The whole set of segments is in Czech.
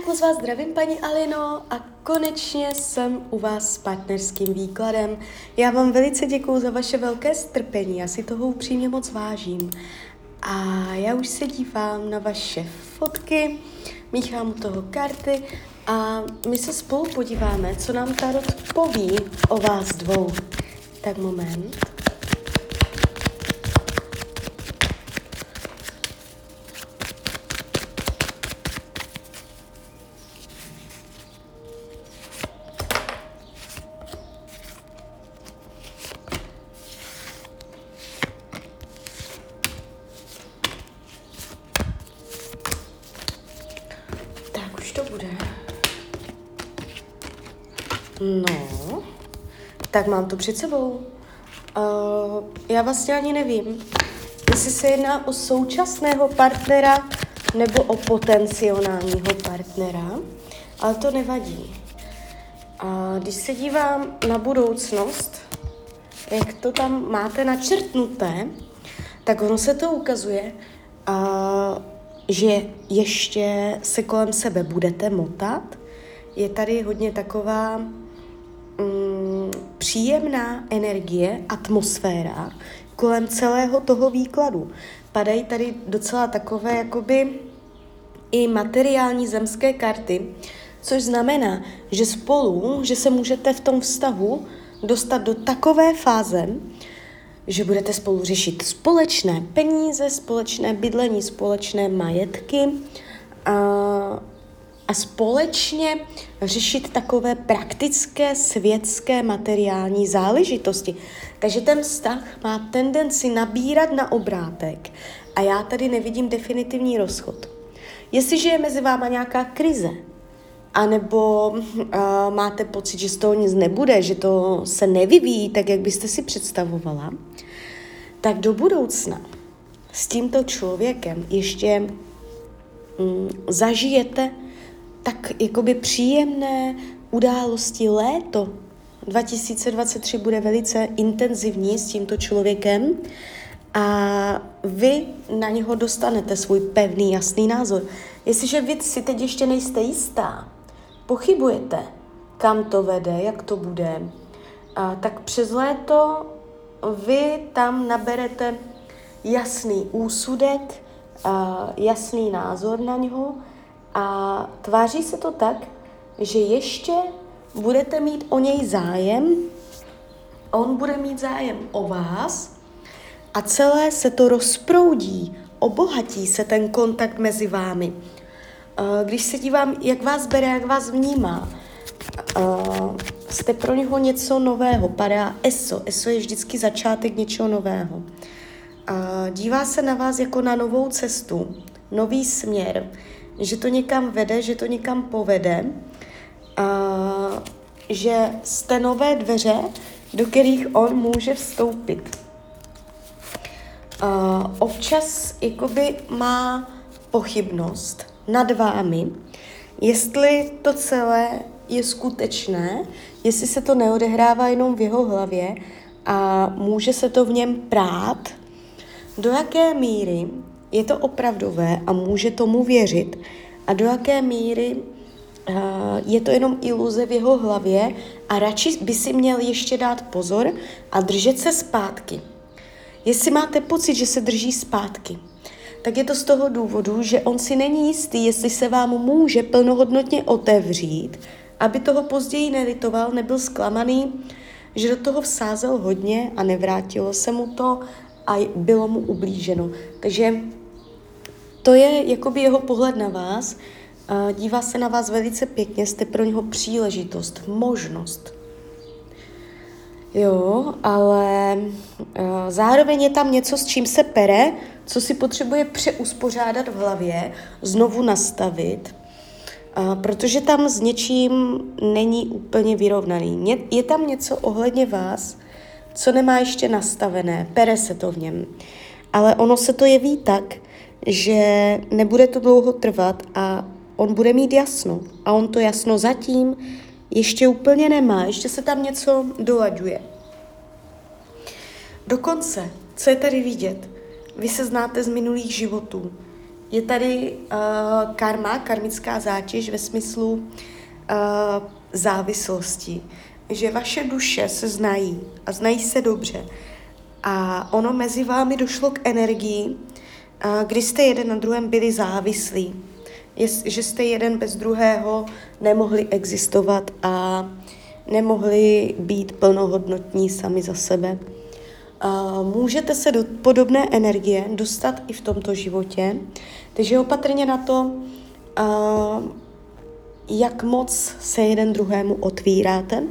Tak moc vás zdravím, paní Alino, a konečně jsem u vás s partnerským výkladem. Já vám velice děkuji za vaše velké strpení, já si toho upřímně moc vážím. A já už se dívám na vaše fotky, míchám u toho karty a my se spolu podíváme, co nám Tarot poví o vás dvou. Tak moment. Tak mám to před sebou. Uh, já vlastně ani nevím, jestli se jedná o současného partnera nebo o potenciálního partnera, ale to nevadí. A když se dívám na budoucnost, jak to tam máte načrtnuté, tak ono se to ukazuje, a, že ještě se kolem sebe budete motat. Je tady hodně taková příjemná energie, atmosféra kolem celého toho výkladu. Padají tady docela takové jakoby i materiální zemské karty, což znamená, že spolu, že se můžete v tom vztahu dostat do takové fáze, že budete spolu řešit společné peníze, společné bydlení, společné majetky, a a společně řešit takové praktické, světské, materiální záležitosti. Takže ten vztah má tendenci nabírat na obrátek a já tady nevidím definitivní rozchod. Jestliže je mezi váma nějaká krize, anebo uh, máte pocit, že z toho nic nebude, že to se nevyvíjí tak, jak byste si představovala, tak do budoucna s tímto člověkem ještě um, zažijete tak jakoby příjemné události léto 2023 bude velice intenzivní s tímto člověkem a vy na něho dostanete svůj pevný, jasný názor. Jestliže vy si teď ještě nejste jistá, pochybujete, kam to vede, jak to bude, a, tak přes léto vy tam naberete jasný úsudek, a, jasný názor na něho a tváří se to tak, že ještě budete mít o něj zájem, on bude mít zájem o vás a celé se to rozproudí, obohatí se ten kontakt mezi vámi. Když se dívám, jak vás bere, jak vás vnímá, jste pro něho něco nového, padá ESO. ESO je vždycky začátek něčeho nového. Dívá se na vás jako na novou cestu, nový směr že to někam vede, že to někam povede, a že jste nové dveře, do kterých on může vstoupit. A občas jakoby má pochybnost nad vámi, jestli to celé je skutečné, jestli se to neodehrává jenom v jeho hlavě a může se to v něm prát, do jaké míry je to opravdové a může tomu věřit a do jaké míry uh, je to jenom iluze v jeho hlavě a radši by si měl ještě dát pozor a držet se zpátky. Jestli máte pocit, že se drží zpátky, tak je to z toho důvodu, že on si není jistý, jestli se vám může plnohodnotně otevřít, aby toho později nelitoval, nebyl zklamaný, že do toho vsázel hodně a nevrátilo se mu to a bylo mu ublíženo. Takže to je jakoby jeho pohled na vás. Dívá se na vás velice pěkně, jste pro něho příležitost, možnost. Jo, ale zároveň je tam něco, s čím se pere, co si potřebuje přeuspořádat v hlavě, znovu nastavit, protože tam s něčím není úplně vyrovnaný. Je tam něco ohledně vás, co nemá ještě nastavené, pere se to v něm. Ale ono se to jeví tak, že nebude to dlouho trvat a on bude mít jasno. A on to jasno zatím ještě úplně nemá, ještě se tam něco dolaďuje. Dokonce, co je tady vidět, vy se znáte z minulých životů je tady uh, karma, karmická zátěž ve smyslu uh, závislosti, že vaše duše se znají a znají se dobře. A ono mezi vámi došlo k energii, uh, kdy jste jeden na druhém byli závislí. Že jste jeden bez druhého nemohli existovat a nemohli být plnohodnotní sami za sebe. Můžete se do podobné energie dostat i v tomto životě, takže opatrně na to, jak moc se jeden druhému otvíráte,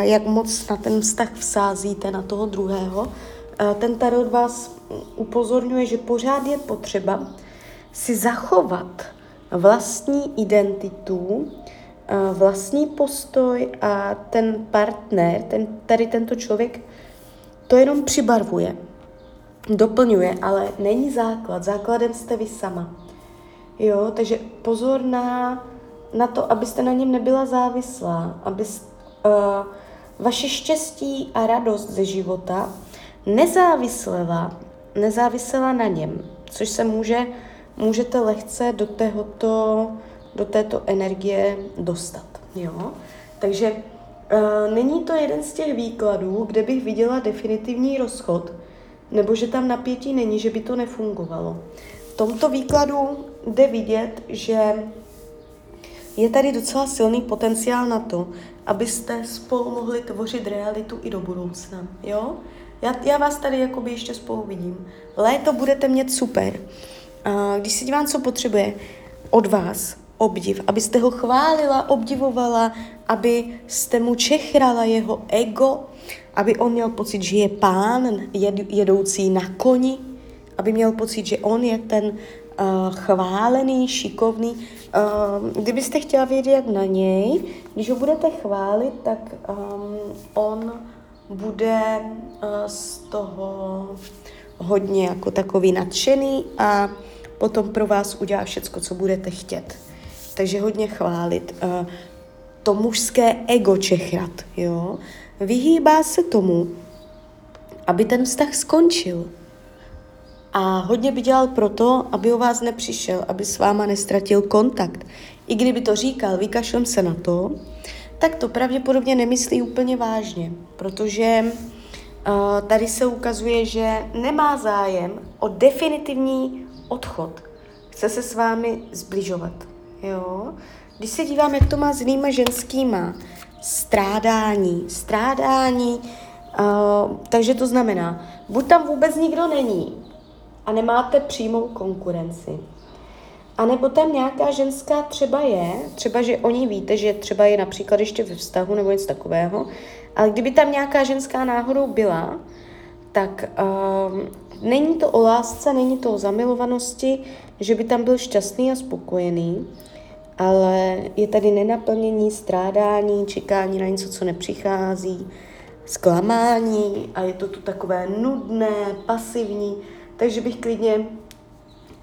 jak moc na ten vztah vsázíte na toho druhého. Uh, ten tarot vás upozorňuje, že pořád je potřeba si zachovat vlastní identitu, vlastní postoj a ten partner, ten, tady tento člověk to jenom přibarvuje, doplňuje, ale není základ. Základem jste vy sama. Jo, takže pozor na, na to, abyste na něm nebyla závislá, aby uh, vaše štěstí a radost ze života nezávisela, nezávisela na něm, což se může, můžete lehce do, tohoto, do této energie dostat. Jo? Takže Uh, není to jeden z těch výkladů, kde bych viděla definitivní rozchod, nebo že tam napětí není, že by to nefungovalo. V tomto výkladu jde vidět, že je tady docela silný potenciál na to, abyste spolu mohli tvořit realitu i do budoucna. Jo? Já, já vás tady jakoby ještě spolu vidím. Léto budete mít super. A když si dívám, co potřebuje od vás, obdiv, abyste ho chválila, obdivovala, abyste mu čechrala jeho ego, aby on měl pocit, že je pán jed, jedoucí na koni, aby měl pocit, že on je ten uh, chválený, šikovný. Uh, kdybyste chtěla vědět, jak na něj, když ho budete chválit, tak um, on bude uh, z toho hodně jako takový nadšený a potom pro vás udělá všecko, co budete chtět takže hodně chválit. Uh, to mužské ego čechrat, jo, vyhýbá se tomu, aby ten vztah skončil. A hodně by dělal proto, aby o vás nepřišel, aby s váma nestratil kontakt. I kdyby to říkal, vykašlem se na to, tak to pravděpodobně nemyslí úplně vážně, protože uh, tady se ukazuje, že nemá zájem o definitivní odchod. Chce se s vámi zbližovat. Jo? Když se dívám, jak to má s jinýma ženskýma, strádání, strádání, uh, takže to znamená, buď tam vůbec nikdo není a nemáte přímou konkurenci, a nebo tam nějaká ženská třeba je, třeba, že oni víte, že třeba je například ještě ve vztahu nebo něco takového, ale kdyby tam nějaká ženská náhodou byla, tak uh, není to o lásce, není to o zamilovanosti, že by tam byl šťastný a spokojený, ale je tady nenaplnění, strádání, čekání na něco, co nepřichází, zklamání a je to tu takové nudné, pasivní, takže bych klidně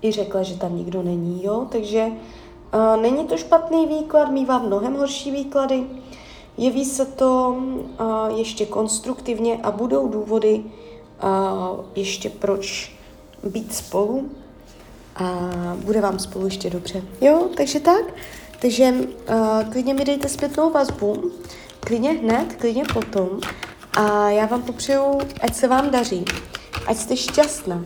i řekla, že tam nikdo není, jo, takže uh, není to špatný výklad, mývá mnohem horší výklady, jeví se to uh, ještě konstruktivně a budou důvody uh, ještě proč být spolu, a bude vám spolu ještě dobře. Jo, takže tak. Takže uh, klidně mi dejte zpětnou vazbu, klidně hned, klidně potom. A já vám popřeju, ať se vám daří, ať jste šťastná.